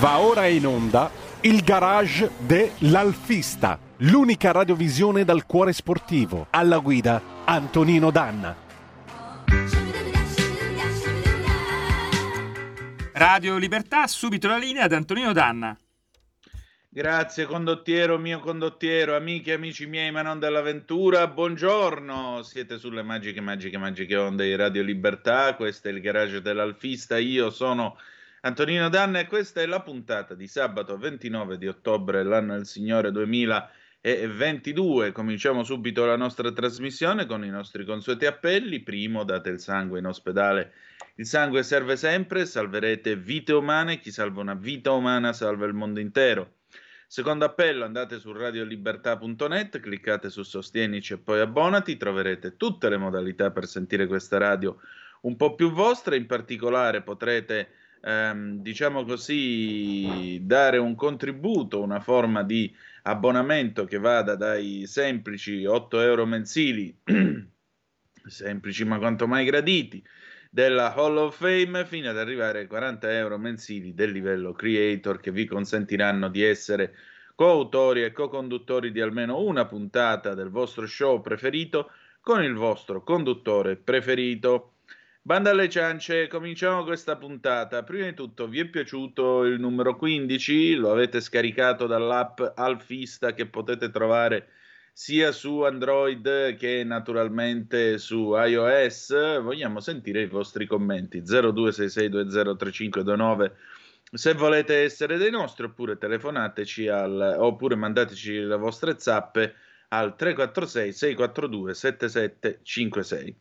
Va ora in onda il garage dell'Alfista, l'unica radiovisione dal cuore sportivo. Alla guida Antonino Danna. Radio Libertà, subito la linea ad Antonino Danna. Grazie condottiero, mio condottiero, amiche e amici miei, ma non dell'avventura, buongiorno, siete sulle magiche, magiche, magiche onde di Radio Libertà, questo è il garage dell'Alfista, io sono Antonino Danna e questa è la puntata di sabato 29 di ottobre, l'anno del Signore 2022. Cominciamo subito la nostra trasmissione con i nostri consueti appelli. Primo, date il sangue in ospedale. Il sangue serve sempre, salverete vite umane. Chi salva una vita umana salva il mondo intero. Secondo appello, andate su radiolibertà.net, cliccate su Sostienici e poi abbonati, troverete tutte le modalità per sentire questa radio un po' più vostra, in particolare potrete ehm, diciamo così, dare un contributo, una forma di abbonamento che vada dai semplici 8 euro mensili, semplici ma quanto mai graditi, della Hall of Fame fino ad arrivare ai 40 euro mensili del livello creator che vi consentiranno di essere coautori e co-conduttori di almeno una puntata del vostro show preferito con il vostro conduttore preferito. Banda alle ciance, cominciamo questa puntata. Prima di tutto, vi è piaciuto il numero 15? Lo avete scaricato dall'app Alfista che potete trovare sia su Android che naturalmente su iOS. Vogliamo sentire i vostri commenti 0266203529 se volete essere dei nostri oppure telefonateci al, oppure mandateci le vostre zappe al 346 642 7756.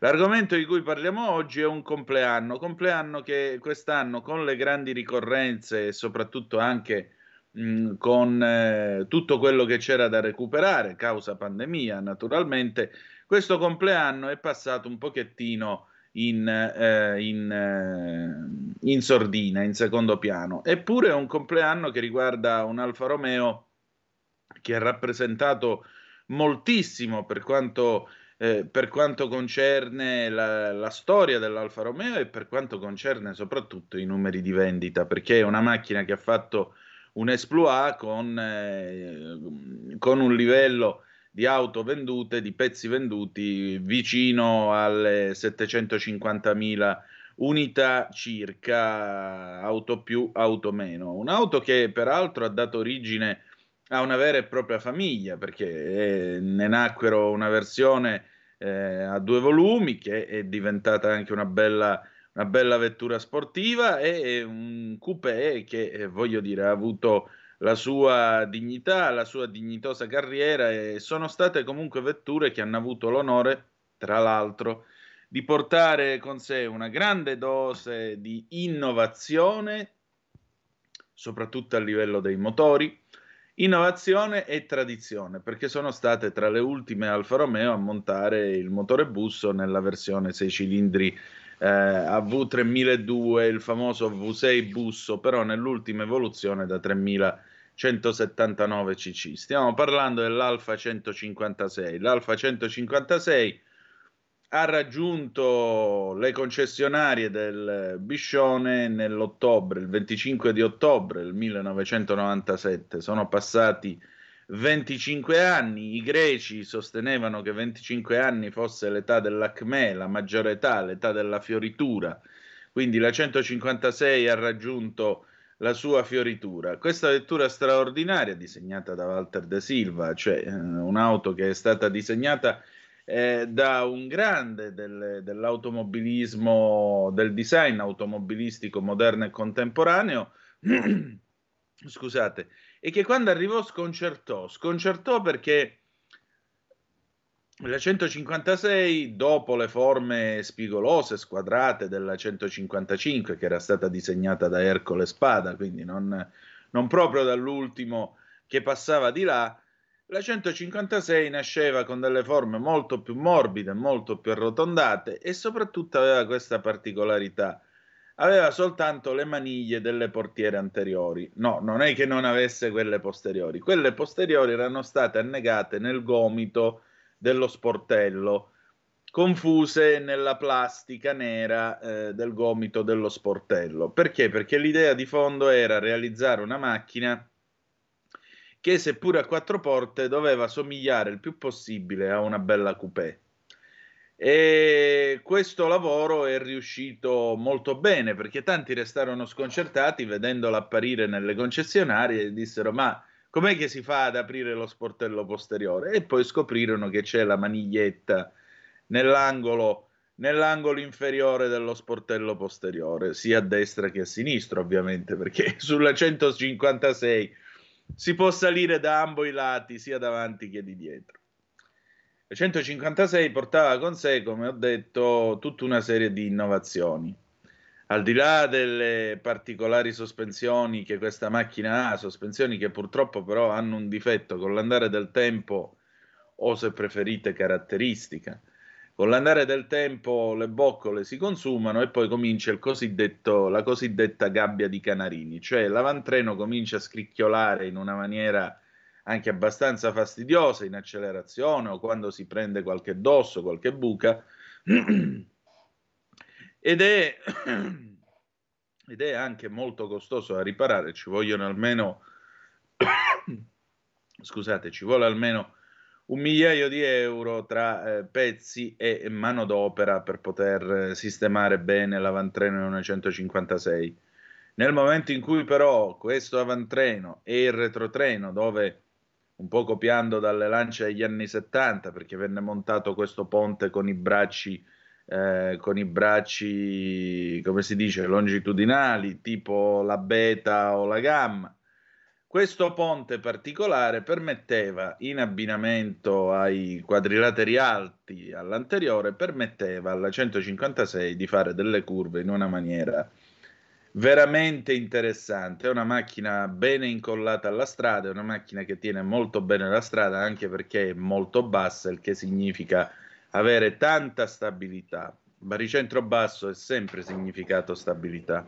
L'argomento di cui parliamo oggi è un compleanno, compleanno che quest'anno con le grandi ricorrenze e soprattutto anche mh, con eh, tutto quello che c'era da recuperare, causa pandemia naturalmente, questo compleanno è passato un pochettino in, eh, in, eh, in sordina, in secondo piano. Eppure è un compleanno che riguarda un Alfa Romeo che ha rappresentato moltissimo per quanto eh, per quanto concerne la, la, storia dell'Alfa Romeo e per quanto concerne soprattutto i numeri di vendita, perché è una macchina che ha fatto un exploit con, eh, con un livello di auto vendute, di pezzi venduti vicino alle 750.000 unità circa, auto più, auto meno. Un'auto che peraltro ha dato origine a una vera e propria famiglia, perché eh, ne nacquero una versione eh, a due volumi che è diventata anche una bella, una bella vettura sportiva e un coupé che, eh, voglio dire, ha avuto la sua dignità, la sua dignitosa carriera e sono state comunque vetture che hanno avuto l'onore, tra l'altro, di portare con sé una grande dose di innovazione, soprattutto a livello dei motori, Innovazione e tradizione, perché sono state tra le ultime Alfa Romeo a montare il motore busso nella versione 6 cilindri eh, AV3002, il famoso V6 busso, però nell'ultima evoluzione da 3179 cc. Stiamo parlando dell'Alfa 156. L'Alfa 156 ha raggiunto le concessionarie del Biscione nell'ottobre, il 25 di ottobre del 1997. Sono passati 25 anni, i greci sostenevano che 25 anni fosse l'età dell'acme, la maggiore età, l'età della fioritura, quindi la 156 ha raggiunto la sua fioritura. Questa vettura straordinaria disegnata da Walter De Silva, cioè eh, un'auto che è stata disegnata eh, da un grande del, dell'automobilismo, del design automobilistico moderno e contemporaneo, scusate, e che quando arrivò sconcertò, sconcertò perché la 156, dopo le forme spigolose, squadrate della 155, che era stata disegnata da Ercole Spada, quindi non, non proprio dall'ultimo che passava di là, la 156 nasceva con delle forme molto più morbide, molto più arrotondate e soprattutto aveva questa particolarità. Aveva soltanto le maniglie delle portiere anteriori. No, non è che non avesse quelle posteriori. Quelle posteriori erano state annegate nel gomito dello sportello, confuse nella plastica nera eh, del gomito dello sportello. Perché? Perché l'idea di fondo era realizzare una macchina che seppure a quattro porte doveva somigliare il più possibile a una bella coupé. E questo lavoro è riuscito molto bene perché tanti restarono sconcertati vedendolo apparire nelle concessionarie e dissero ma com'è che si fa ad aprire lo sportello posteriore? E poi scoprirono che c'è la maniglietta nell'angolo, nell'angolo inferiore dello sportello posteriore, sia a destra che a sinistra, ovviamente, perché sulla 156 si può salire da ambo i lati, sia davanti che di dietro. La 156 portava con sé, come ho detto, tutta una serie di innovazioni al di là delle particolari sospensioni che questa macchina ha, sospensioni che purtroppo però hanno un difetto con l'andare del tempo o se preferite caratteristica. Con l'andare del tempo le boccole si consumano e poi comincia la cosiddetta gabbia di canarini, cioè l'avantreno comincia a scricchiolare in una maniera anche abbastanza fastidiosa in accelerazione o quando si prende qualche dosso, qualche buca. Ed è, ed è anche molto costoso da riparare, ci vogliono almeno, scusate, ci vuole almeno un migliaio di euro tra eh, pezzi e manodopera per poter sistemare bene l'avantreno 956. Nel momento in cui però questo avantreno e il retrotreno, dove un po' copiando dalle lance degli anni 70, perché venne montato questo ponte con i bracci eh, con i bracci, come si dice, longitudinali, tipo la beta o la gamma. Questo ponte particolare permetteva, in abbinamento ai quadrilateri alti all'anteriore, permetteva alla 156 di fare delle curve in una maniera veramente interessante. È una macchina bene incollata alla strada, è una macchina che tiene molto bene la strada anche perché è molto bassa, il che significa avere tanta stabilità. Baricentro basso è sempre significato stabilità.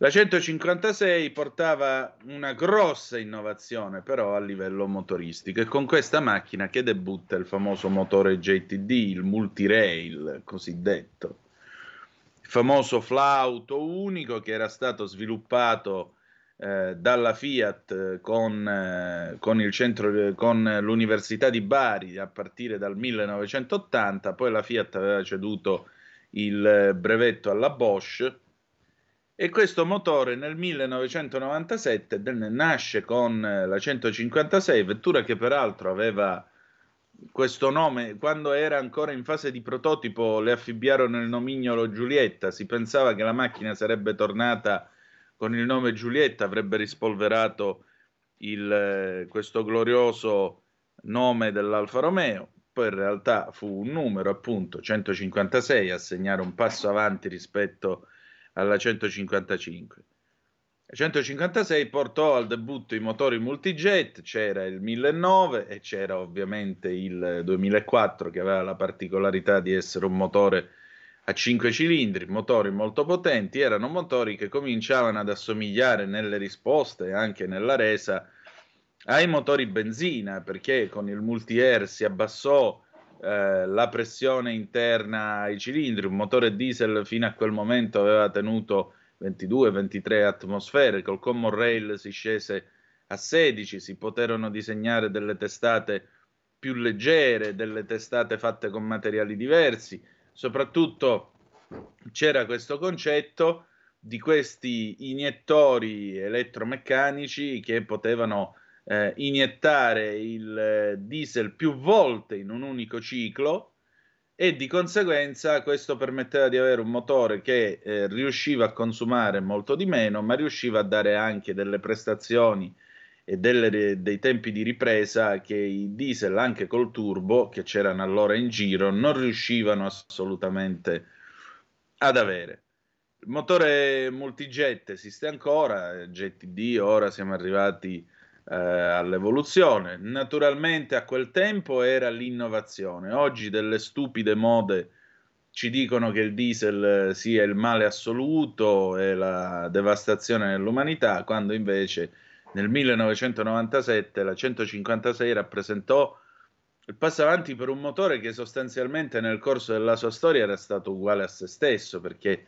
La 156 portava una grossa innovazione però a livello motoristico. E con questa macchina che debutta il famoso motore JTD, il multirail cosiddetto, il famoso flauto unico che era stato sviluppato eh, dalla Fiat eh, con, eh, con, centro, con l'Università di Bari a partire dal 1980, poi la Fiat aveva ceduto il brevetto alla Bosch e questo motore nel 1997 nasce con la 156, vettura che peraltro aveva questo nome, quando era ancora in fase di prototipo le affibbiarono il nomignolo Giulietta, si pensava che la macchina sarebbe tornata con il nome Giulietta avrebbe rispolverato il, eh, questo glorioso nome dell'Alfa Romeo, poi in realtà fu un numero appunto 156 a segnare un passo avanti rispetto alla 155. La 156 portò al debutto i motori multijet, c'era il 1009 e c'era ovviamente il 2004 che aveva la particolarità di essere un motore a 5 cilindri, motori molto potenti, erano motori che cominciavano ad assomigliare nelle risposte e anche nella resa ai motori benzina, perché con il multi-air si abbassò eh, la pressione interna ai cilindri, un motore diesel fino a quel momento aveva tenuto 22-23 atmosfere, col Common Rail si scese a 16, si poterono disegnare delle testate più leggere, delle testate fatte con materiali diversi. Soprattutto c'era questo concetto di questi iniettori elettromeccanici che potevano eh, iniettare il eh, diesel più volte in un unico ciclo e di conseguenza questo permetteva di avere un motore che eh, riusciva a consumare molto di meno, ma riusciva a dare anche delle prestazioni e delle, dei tempi di ripresa che i diesel anche col turbo che c'erano allora in giro non riuscivano assolutamente ad avere. Il motore multijet esiste ancora, GTD, ora siamo arrivati eh, all'evoluzione. Naturalmente a quel tempo era l'innovazione, oggi delle stupide mode ci dicono che il diesel sia il male assoluto e la devastazione dell'umanità, quando invece nel 1997 la 156 rappresentò il passo avanti per un motore che sostanzialmente nel corso della sua storia era stato uguale a se stesso, perché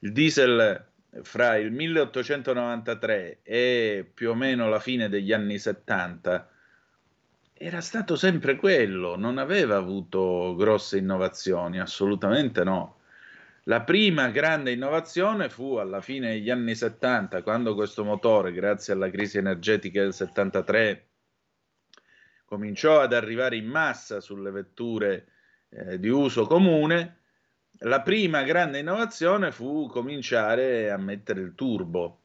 il diesel fra il 1893 e più o meno la fine degli anni 70 era stato sempre quello, non aveva avuto grosse innovazioni, assolutamente no. La prima grande innovazione fu alla fine degli anni 70, quando questo motore, grazie alla crisi energetica del 73, cominciò ad arrivare in massa sulle vetture eh, di uso comune. La prima grande innovazione fu cominciare a mettere il turbo.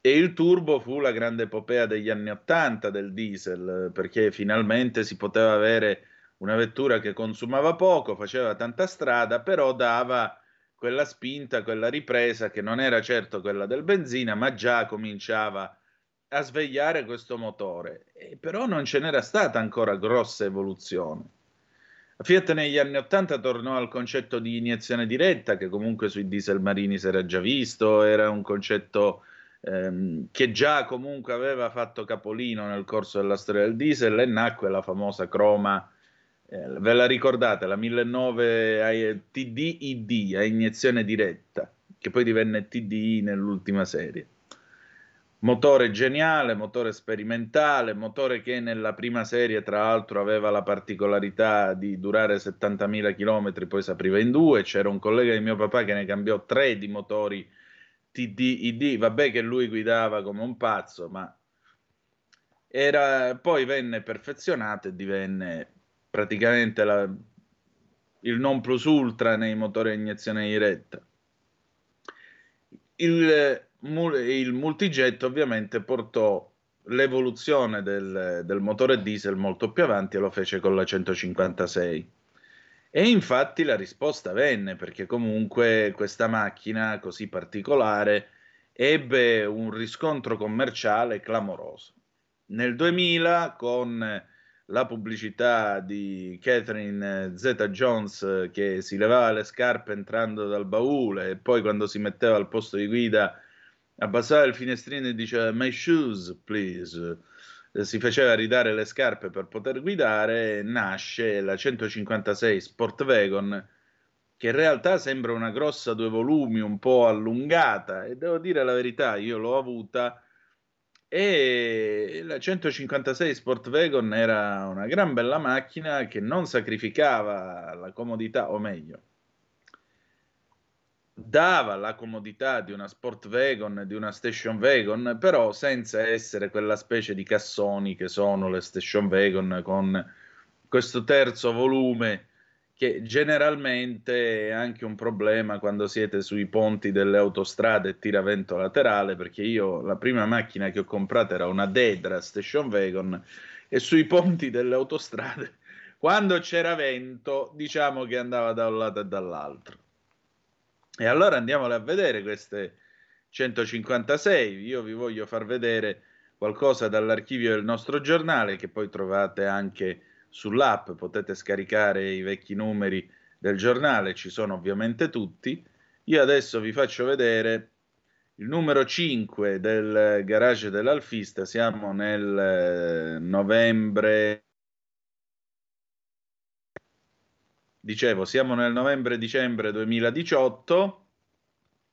E il turbo fu la grande epopea degli anni 80 del diesel, perché finalmente si poteva avere una vettura che consumava poco, faceva tanta strada, però dava quella spinta, quella ripresa che non era certo quella del benzina, ma già cominciava a svegliare questo motore. E però non ce n'era stata ancora grossa evoluzione. La Fiat negli anni 80 tornò al concetto di iniezione diretta, che comunque sui diesel marini si era già visto, era un concetto ehm, che già comunque aveva fatto capolino nel corso della storia del diesel e nacque la famosa croma eh, ve la ricordate, la 1009 TDID a iniezione diretta, che poi divenne TDI nell'ultima serie. Motore geniale, motore sperimentale, motore che nella prima serie tra l'altro aveva la particolarità di durare 70.000 km, poi si apriva in due, c'era un collega di mio papà che ne cambiò tre di motori TDID, vabbè che lui guidava come un pazzo, ma era, poi venne perfezionato e divenne praticamente la, il non plus ultra nei motori a iniezione diretta. Il, il multijet ovviamente portò l'evoluzione del, del, motore diesel molto più avanti e lo fece con la 156. E infatti la risposta venne perché comunque questa macchina così particolare ebbe un riscontro commerciale clamoroso. Nel 2000 con la pubblicità di Catherine Zeta Jones che si levava le scarpe entrando dal baule e poi quando si metteva al posto di guida abbassava il finestrino e diceva My shoes, please. Si faceva ridare le scarpe per poter guidare. Nasce la 156 Sport Wagon, che in realtà sembra una grossa due volumi, un po' allungata. E devo dire la verità, io l'ho avuta e la 156 Sport Wagon era una gran bella macchina che non sacrificava la comodità, o meglio, dava la comodità di una Sport Wagon, di una Station Wagon, però senza essere quella specie di cassoni che sono le Station Wagon con questo terzo volume che generalmente è anche un problema quando siete sui ponti delle autostrade e tiravento laterale, perché io la prima macchina che ho comprato era una Dedra Station Wagon e sui ponti delle autostrade, quando c'era vento, diciamo che andava da un lato e dall'altro. E allora andiamole a vedere queste 156. Io vi voglio far vedere qualcosa dall'archivio del nostro giornale che poi trovate anche sull'app, potete scaricare i vecchi numeri del giornale, ci sono ovviamente tutti. Io adesso vi faccio vedere il numero 5 del garage dell'Alfista, siamo nel eh, novembre dicevo, siamo nel novembre-dicembre 2018.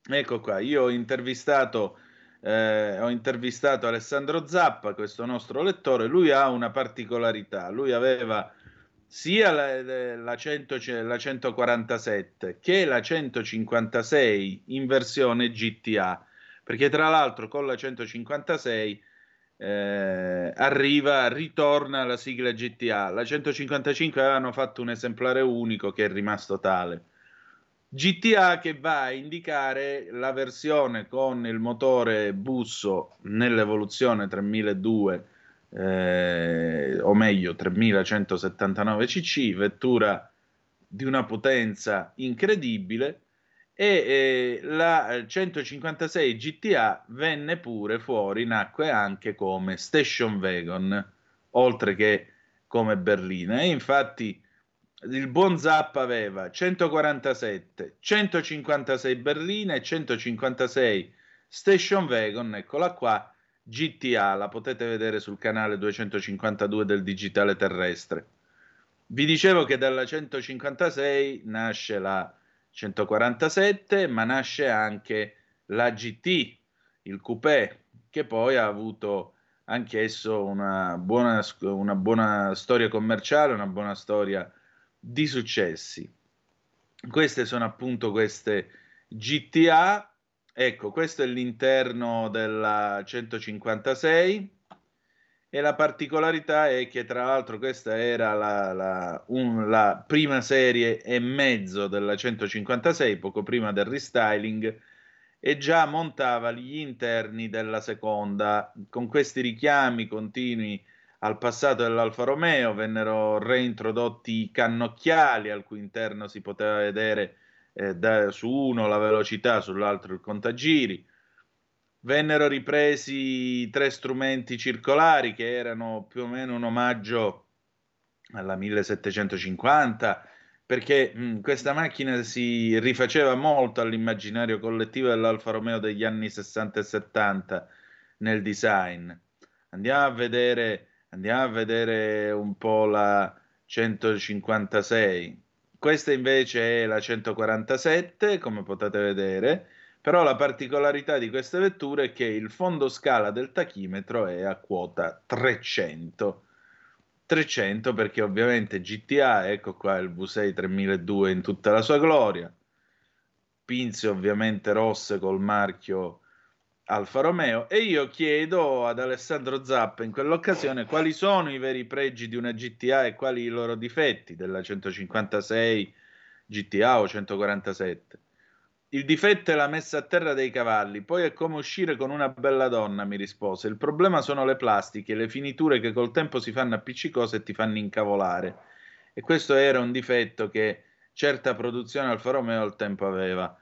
Ecco qua, io ho intervistato eh, ho intervistato Alessandro Zappa, questo nostro lettore, lui ha una particolarità, lui aveva sia la, la, 100, la 147 che la 156 in versione GTA, perché tra l'altro con la 156 eh, arriva, ritorna la sigla GTA. La 155 avevano fatto un esemplare unico che è rimasto tale GTA che va a indicare la versione con il motore busso nell'evoluzione 3002 eh, o meglio 3179 cc, vettura di una potenza incredibile e eh, la 156 GTA venne pure fuori, nacque anche come station wagon, oltre che come berlina e infatti il buon Zappa aveva 147, 156 berline e 156 station wagon, eccola qua, GTA, la potete vedere sul canale 252 del digitale terrestre. Vi dicevo che dalla 156 nasce la 147, ma nasce anche la GT, il coupé, che poi ha avuto anch'esso una buona, una buona storia commerciale, una buona storia di successi. Queste sono appunto queste GTA Ecco, questo è l'interno della 156 e la particolarità è che tra l'altro questa era la, la, un, la prima serie e mezzo della 156, poco prima del restyling, e già montava gli interni della seconda. Con questi richiami continui al passato dell'Alfa Romeo vennero reintrodotti i cannocchiali al cui interno si poteva vedere eh, da, su uno la velocità, sull'altro il contagiri. Vennero ripresi tre strumenti circolari che erano più o meno un omaggio alla 1750 perché mh, questa macchina si rifaceva molto all'immaginario collettivo dell'Alfa Romeo degli anni 60 e 70 nel design. Andiamo a vedere, andiamo a vedere un po' la 156. Questa invece è la 147, come potete vedere, però la particolarità di queste vetture è che il fondo scala del tachimetro è a quota 300. 300 perché ovviamente GTA, ecco qua il V6 3002 in tutta la sua gloria, pinze ovviamente rosse col marchio Alfa Romeo e io chiedo ad Alessandro Zappa in quell'occasione quali sono i veri pregi di una GTA e quali i loro difetti della 156 GTA o 147. Il difetto è la messa a terra dei cavalli, poi è come uscire con una bella donna, mi rispose. Il problema sono le plastiche, le finiture che col tempo si fanno appiccicose e ti fanno incavolare. E questo era un difetto che certa produzione Alfa Romeo al tempo aveva.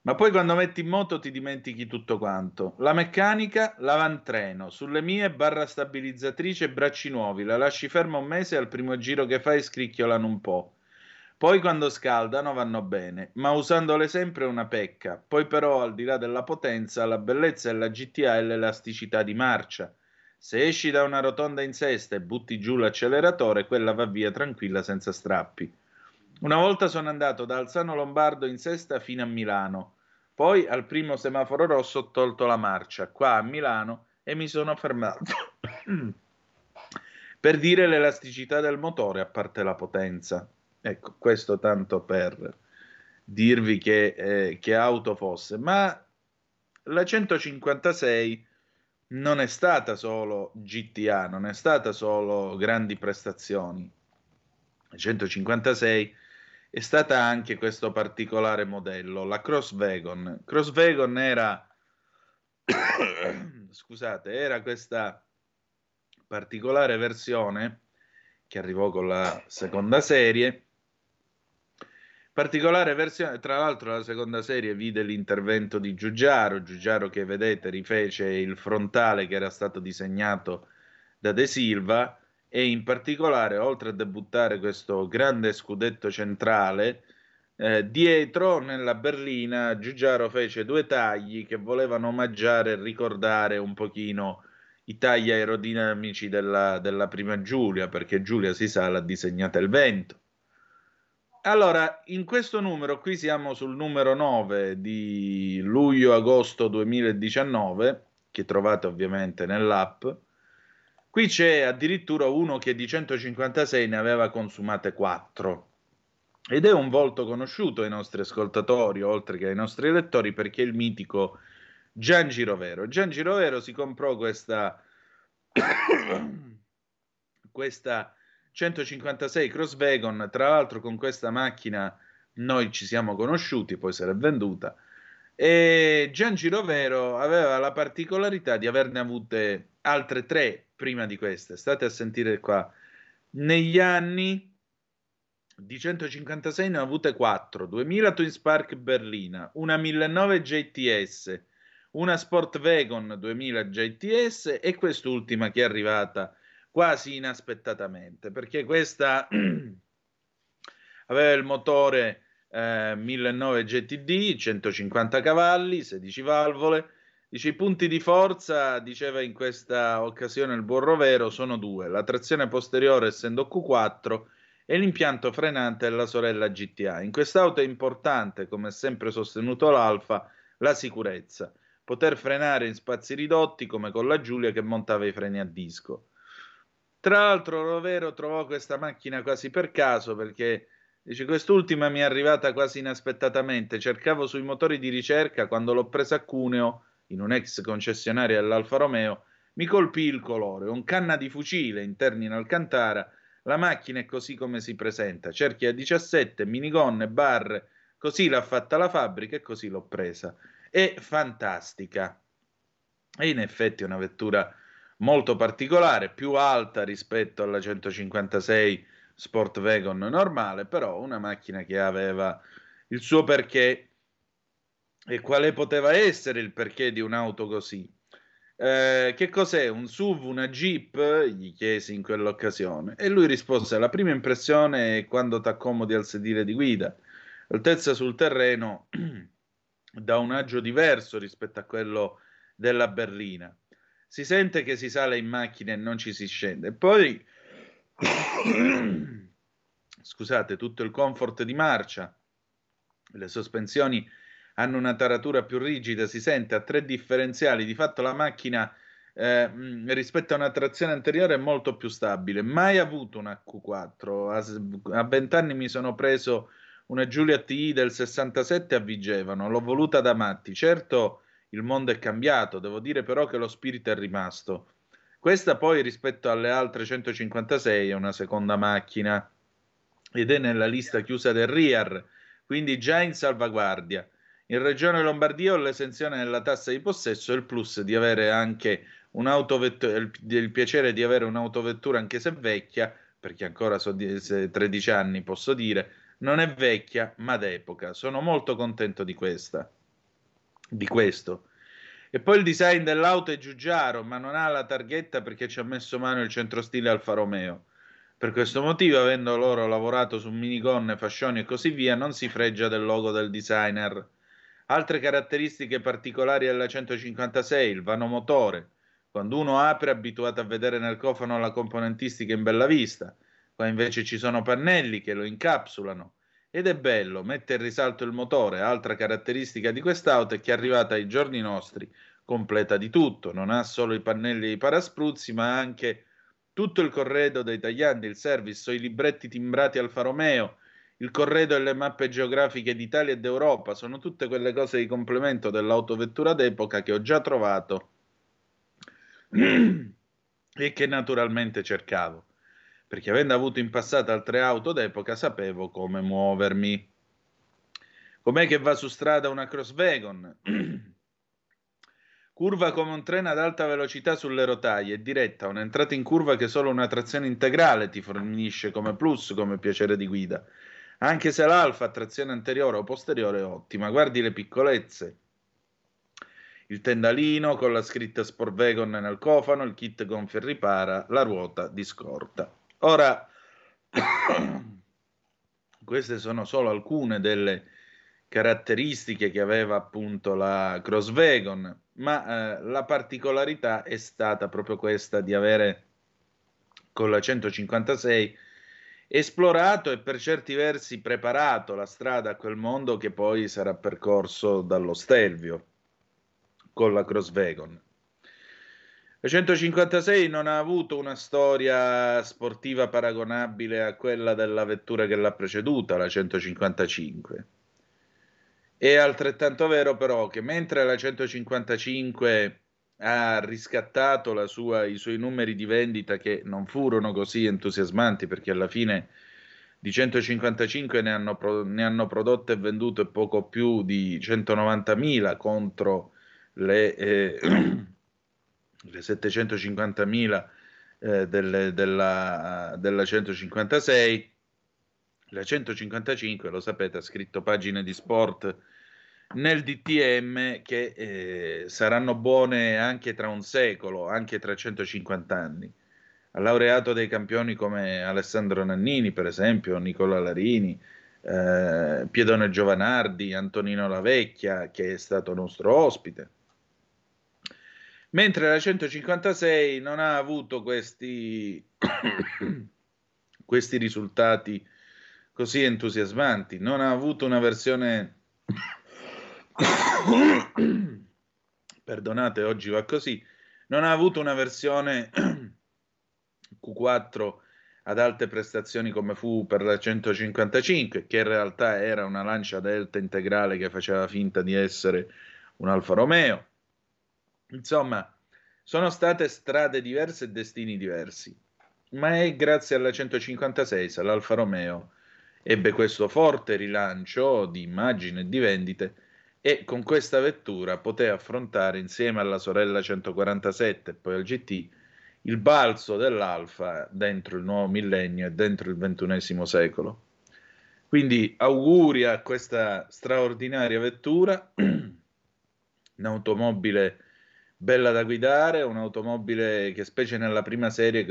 Ma poi quando metti in moto ti dimentichi tutto quanto. La meccanica, l'avantreno, sulle mie barra stabilizzatrice e bracci nuovi, la lasci ferma un mese e al primo giro che fai scricchiolano un po'. Poi quando scaldano vanno bene, ma usandole sempre è una pecca. Poi però al di là della potenza, la bellezza della GTA è l'elasticità di marcia. Se esci da una rotonda in sesta e butti giù l'acceleratore, quella va via tranquilla senza strappi. Una volta sono andato da Alzano Lombardo in sesta fino a Milano poi al primo semaforo rosso ho tolto la marcia qua a Milano e mi sono fermato. per dire l'elasticità del motore, a parte la potenza. Ecco, questo tanto per dirvi che, eh, che auto fosse. Ma la 156 non è stata solo GTA, non è stata solo grandi prestazioni. La 156 è stata anche questo particolare modello, la Cross Wagon. Cross Wagon era, scusate, era questa particolare versione che arrivò con la seconda serie. Particolare versione, tra l'altro la seconda serie vide l'intervento di Giugiaro, Giugiaro che vedete rifece il frontale che era stato disegnato da De Silva e in particolare, oltre a debuttare questo grande scudetto centrale, eh, dietro nella berlina Giugiaro fece due tagli che volevano omaggiare e ricordare un pochino i tagli aerodinamici della, della prima Giulia, perché Giulia si sa l'ha disegnata il vento. Allora, in questo numero, qui siamo sul numero 9 di luglio-agosto 2019, che trovate ovviamente nell'app, Qui c'è addirittura uno che di 156 ne aveva consumate 4. Ed è un volto conosciuto ai nostri ascoltatori, oltre che ai nostri lettori, perché è il mitico Gian Girovero. Gian Girovero si comprò questa, questa 156 Cross Wagon, tra l'altro con questa macchina Noi ci siamo conosciuti, poi se l'è venduta. E Gian Girovero aveva la particolarità di averne avute altre tre prima di queste. State a sentire qua. Negli anni di 156 ne ho avute 4, 2000 Twin Spark Berlina, una 1009 JTS, una Sport Wagon 2000 JTS e quest'ultima che è arrivata quasi inaspettatamente, perché questa aveva il motore eh, 1009 GTD, 150 cavalli, 16 valvole. Dice, I punti di forza, diceva in questa occasione il buon Rovero, sono due. La trazione posteriore essendo Q4 e l'impianto frenante della sorella GTA. In quest'auto è importante, come ha sempre sostenuto l'Alfa, la sicurezza. Poter frenare in spazi ridotti come con la Giulia che montava i freni a disco. Tra l'altro, Rovero trovò questa macchina quasi per caso perché dice: Quest'ultima mi è arrivata quasi inaspettatamente. Cercavo sui motori di ricerca quando l'ho presa a Cuneo, in un ex concessionario dell'Alfa Romeo. Mi colpì il colore, un canna di fucile interni in Alcantara. La macchina è così come si presenta: cerchi a 17, minigonne, barre. Così l'ha fatta la fabbrica e così l'ho presa. È fantastica. E in effetti è una vettura molto particolare, più alta rispetto alla 156 Sport Wagon normale, però una macchina che aveva il suo perché e quale poteva essere il perché di un'auto così. Eh, che cos'è un SUV, una Jeep? Gli chiesi in quell'occasione e lui rispose: La prima impressione è quando ti accomodi al sedile di guida. L'altezza sul terreno da un agio diverso rispetto a quello della berlina si sente che si sale in macchina e non ci si scende. Poi, scusate, tutto il comfort di marcia, le sospensioni hanno una taratura più rigida, si sente a tre differenziali, di fatto la macchina eh, rispetto a una trazione anteriore è molto più stabile. Mai avuto una Q4, a, a 20 anni mi sono preso una Giulia TI del 67 a Vigevano, l'ho voluta da matti. Certo, il mondo è cambiato, devo dire però che lo spirito è rimasto. Questa poi rispetto alle altre 156 è una seconda macchina ed è nella lista chiusa del RIAR, quindi già in salvaguardia. In Regione Lombardia ho l'esenzione della tassa di possesso e il plus di avere anche un'autovettura, il, piacere di avere un'autovettura anche se vecchia, perché ancora sono 13 anni posso dire, non è vecchia ma d'epoca. Sono molto contento di questa di questo. E poi il design dell'auto è giugiaro, ma non ha la targhetta perché ci ha messo mano il centrostile Alfa Romeo. Per questo motivo, avendo loro lavorato su minigonne, fascioni e così via, non si fregia del logo del designer. Altre caratteristiche particolari della 156, il vano motore. Quando uno apre è abituato a vedere nel cofano la componentistica in bella vista, qua invece ci sono pannelli che lo incapsulano. Ed è bello, mette in risalto il motore, altra caratteristica di quest'auto è che è arrivata ai giorni nostri completa di tutto, non ha solo i pannelli e i paraspruzzi, ma anche tutto il corredo dei tagliandi, il service, i libretti timbrati Alfa Romeo, il corredo e le mappe geografiche d'Italia e d'Europa, sono tutte quelle cose di complemento dell'autovettura d'epoca che ho già trovato e che naturalmente cercavo perché avendo avuto in passato altre auto d'epoca sapevo come muovermi. Com'è che va su strada una Crosswagon? curva come un treno ad alta velocità sulle rotaie, diretta, un'entrata in curva che solo una trazione integrale ti fornisce come plus, come piacere di guida. Anche se l'alfa trazione anteriore o posteriore è ottima, guardi le piccolezze. Il tendalino con la scritta Sportwagon nel cofano, il kit gonfia e ripara, la ruota di scorta. Ora, queste sono solo alcune delle caratteristiche che aveva appunto la Crosswagon, ma eh, la particolarità è stata proprio questa di avere con la 156 esplorato e per certi versi preparato la strada a quel mondo che poi sarà percorso dallo Stelvio con la Crosswagon. La 156 non ha avuto una storia sportiva paragonabile a quella della vettura che l'ha preceduta, la 155. È altrettanto vero però che mentre la 155 ha riscattato sua, i suoi numeri di vendita che non furono così entusiasmanti perché alla fine di 155 ne hanno, pro, ne hanno prodotte e vendute poco più di 190.000 contro le, eh, le 750.000 eh, delle, della, della 156. La 155, lo sapete, ha scritto pagine di sport nel DTM che eh, saranno buone anche tra un secolo, anche tra 150 anni. Ha laureato dei campioni come Alessandro Nannini, per esempio, Nicola Larini, eh, Piedone Giovanardi, Antonino Lavecchia, che è stato nostro ospite. Mentre la 156 non ha avuto questi, questi risultati così entusiasmanti, non ha avuto una versione perdonate, oggi va così, non ha avuto una versione Q4 ad alte prestazioni come fu per la 155, che in realtà era una lancia delta integrale che faceva finta di essere un Alfa Romeo. Insomma, sono state strade diverse e destini diversi, ma è grazie alla 156 se l'Alfa Romeo ebbe questo forte rilancio di immagine e di vendite e con questa vettura poté affrontare insieme alla sorella 147 e poi al GT il balzo dell'Alfa dentro il nuovo millennio e dentro il ventunesimo secolo. Quindi auguri a questa straordinaria vettura, un'automobile bella da guidare, un'automobile che specie nella prima serie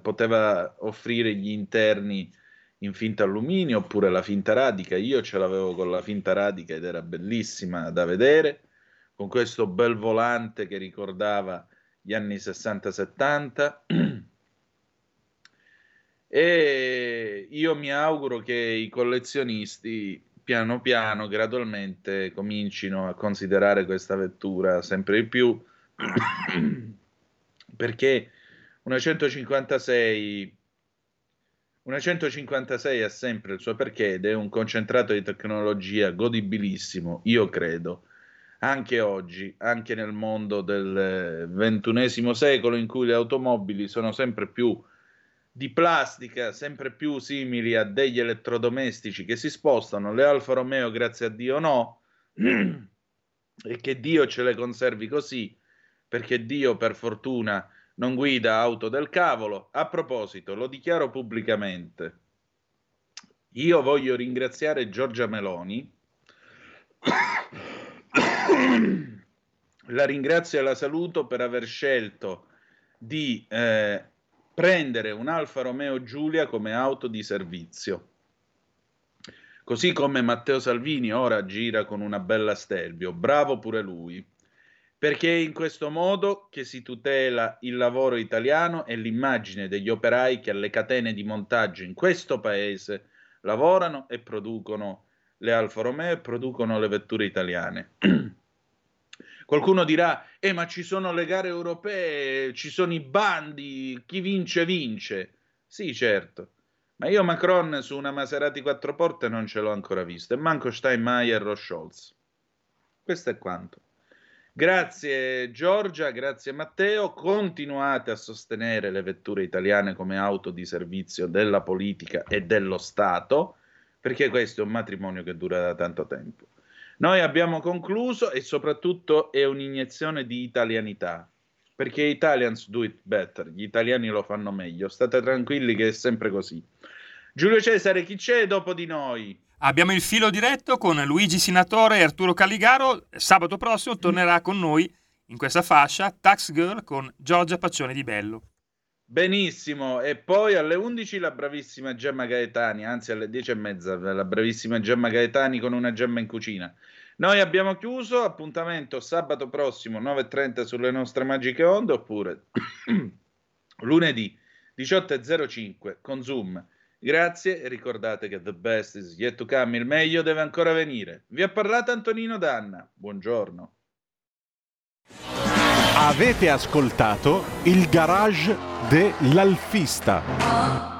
poteva offrire gli interni in finta alluminio oppure la finta radica. Io ce l'avevo con la finta radica ed era bellissima da vedere, con questo bel volante che ricordava gli anni 60-70. e io mi auguro che i collezionisti piano piano, gradualmente, comincino a considerare questa vettura sempre di più, perché una 156 una 156 ha sempre il suo perché ed è un concentrato di tecnologia godibilissimo, io credo, anche oggi, anche nel mondo del ventunesimo secolo in cui le automobili sono sempre più di plastica, sempre più simili a degli elettrodomestici che si spostano, le Alfa Romeo grazie a Dio no, e che Dio ce le conservi così, perché Dio per fortuna non guida auto del cavolo. A proposito, lo dichiaro pubblicamente. Io voglio ringraziare Giorgia Meloni. la ringrazio e la saluto per aver scelto di eh, prendere un Alfa Romeo Giulia come auto di servizio. Così come Matteo Salvini ora gira con una bella Stelvio, bravo pure lui perché è in questo modo che si tutela il lavoro italiano e l'immagine degli operai che alle catene di montaggio in questo paese lavorano e producono le Alfa Romeo e producono le vetture italiane. Qualcuno dirà, eh ma ci sono le gare europee, ci sono i bandi, chi vince vince. Sì, certo, ma io Macron su una Maserati quattro porte non ce l'ho ancora visto, e manco Steinmeier o Scholz. Questo è quanto. Grazie Giorgia, grazie Matteo. Continuate a sostenere le vetture italiane come auto di servizio della politica e dello Stato, perché questo è un matrimonio che dura da tanto tempo. Noi abbiamo concluso e soprattutto è un'iniezione di italianità, perché Italians do it better, gli italiani lo fanno meglio. State tranquilli che è sempre così. Giulio Cesare, chi c'è dopo di noi? Abbiamo il filo diretto con Luigi Sinatore e Arturo Calligaro. Sabato prossimo tornerà con noi in questa fascia Tax Girl con Giorgia Paccione di Bello. Benissimo, e poi alle 11 la bravissima Gemma Gaetani, anzi alle 10 e mezza la bravissima Gemma Gaetani con una gemma in cucina. Noi abbiamo chiuso, appuntamento sabato prossimo 9.30 sulle nostre magiche onde oppure lunedì 18.05 con Zoom Grazie e ricordate che the best is yet to come, il meglio deve ancora venire. Vi ha parlato Antonino Danna. Buongiorno. Avete ascoltato il garage dell'alfista.